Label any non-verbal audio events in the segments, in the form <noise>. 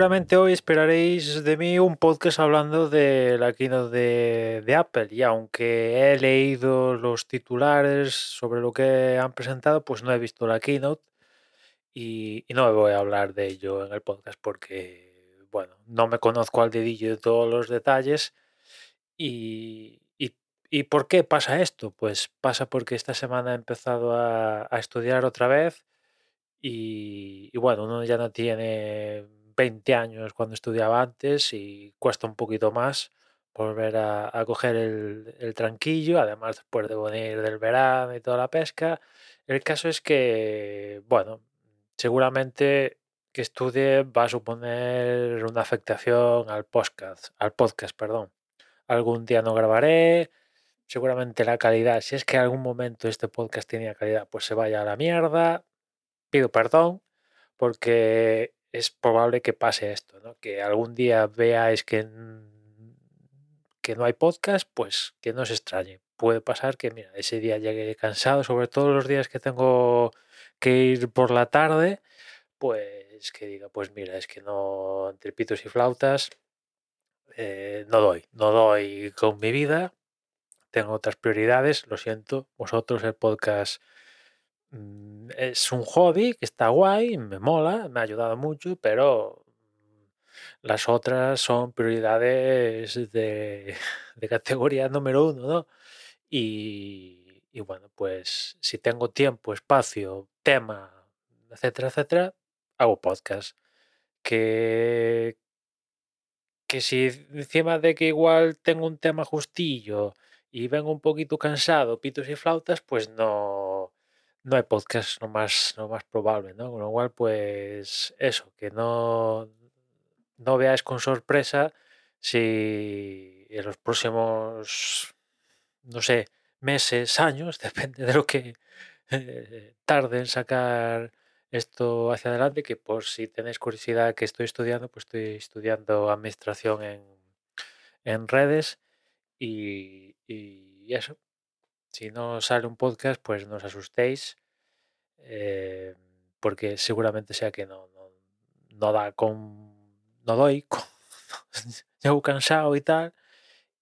seguramente hoy esperaréis de mí un podcast hablando de la keynote de, de Apple y aunque he leído los titulares sobre lo que han presentado, pues no he visto la keynote y, y no voy a hablar de ello en el podcast porque, bueno, no me conozco al dedillo de todos los detalles y, y- y ¿por qué pasa esto? Pues pasa porque esta semana he empezado a, a estudiar otra vez y, y bueno, uno ya no tiene 20 años cuando estudiaba antes y cuesta un poquito más volver a, a coger el, el tranquillo, además después de venir del verano y toda la pesca. El caso es que, bueno, seguramente que estudie va a suponer una afectación al podcast, al podcast, perdón. Algún día no grabaré, seguramente la calidad, si es que en algún momento este podcast tenía calidad, pues se vaya a la mierda. Pido perdón porque es probable que pase esto, ¿no? Que algún día veáis que, que no hay podcast, pues que no os extrañe. Puede pasar que, mira, ese día llegue cansado, sobre todo los días que tengo que ir por la tarde, pues que diga, pues mira, es que no, entre pitos y flautas, eh, no doy, no doy con mi vida, tengo otras prioridades, lo siento, vosotros el podcast es un hobby que está guay, me mola, me ha ayudado mucho, pero mm, las otras son prioridades de, <laughs> de categoría número uno, ¿no? Y, y bueno, pues si tengo tiempo, espacio, tema, etcétera, etcétera, hago podcast. Que, que si encima de que igual tengo un tema justillo y vengo un poquito cansado, pitos y flautas, pues no, no hay podcast, lo más, lo más probable, ¿no? Con lo cual, pues eso, que no, no veáis con sorpresa si en los próximos, no sé, meses, años, <laughs> depende de lo que eh, tarde en sacar esto hacia adelante, que por si tenéis curiosidad que estoy estudiando, pues estoy estudiando administración en, en redes y, y eso. Si no sale un podcast, pues no os asustéis, eh, porque seguramente sea que no, no, no da con, no doy, con, <laughs> llego cansado y tal.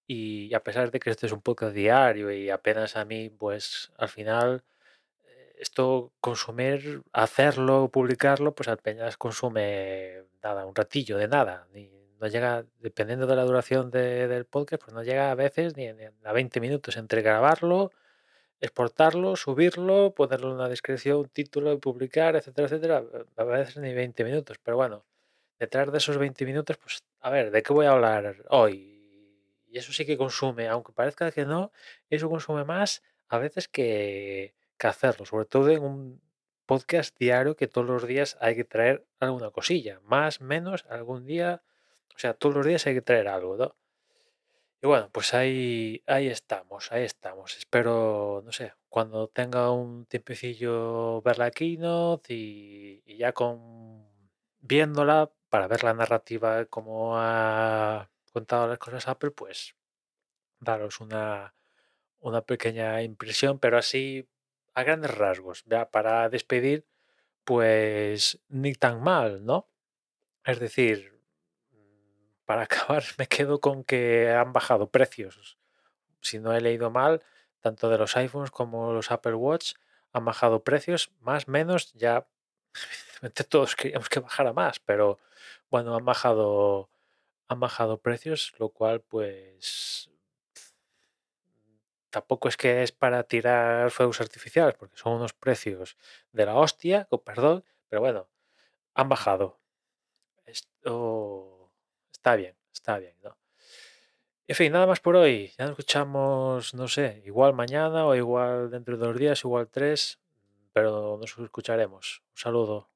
Y a pesar de que este es un podcast diario y apenas a mí, pues al final eh, esto consumir, hacerlo, publicarlo, pues apenas consume nada, un ratillo de nada. No llega, dependiendo de la duración de- del podcast, pues no llega a veces ni, ni a 20 minutos entre grabarlo, exportarlo, subirlo, ponerle una descripción, un título y publicar, etcétera, etcétera. A veces ni 20 minutos, pero bueno, detrás de esos 20 minutos, pues a ver, ¿de qué voy a hablar hoy? Y eso sí que consume, aunque parezca que no, eso consume más a veces que, que hacerlo, sobre todo en un podcast diario que todos los días hay que traer alguna cosilla, más, menos, algún día, o sea, todos los días hay que traer algo, ¿no? Y bueno, pues ahí, ahí estamos, ahí estamos. Espero, no sé, cuando tenga un tiempecillo ver la keynote y, ya con viéndola para ver la narrativa como ha contado las cosas Apple, pues daros una, una pequeña impresión, pero así a grandes rasgos, ya para despedir, pues ni tan mal, ¿no? Es decir, para <laughs> acabar me quedo con que han bajado precios. Si no he leído mal, tanto de los iPhones como los Apple Watch han bajado precios, más menos, ya <laughs> evidentemente todos queríamos que bajara más, pero bueno, han bajado han bajado precios, lo cual pues tampoco es que es para tirar fuegos artificiales, porque son unos precios de la hostia, con perdón, pero bueno, han bajado. Esto está bien, está bien, ¿no? En fin, nada más por hoy. Ya nos escuchamos, no sé, igual mañana o igual dentro de dos días, igual tres, pero nos escucharemos. Un saludo.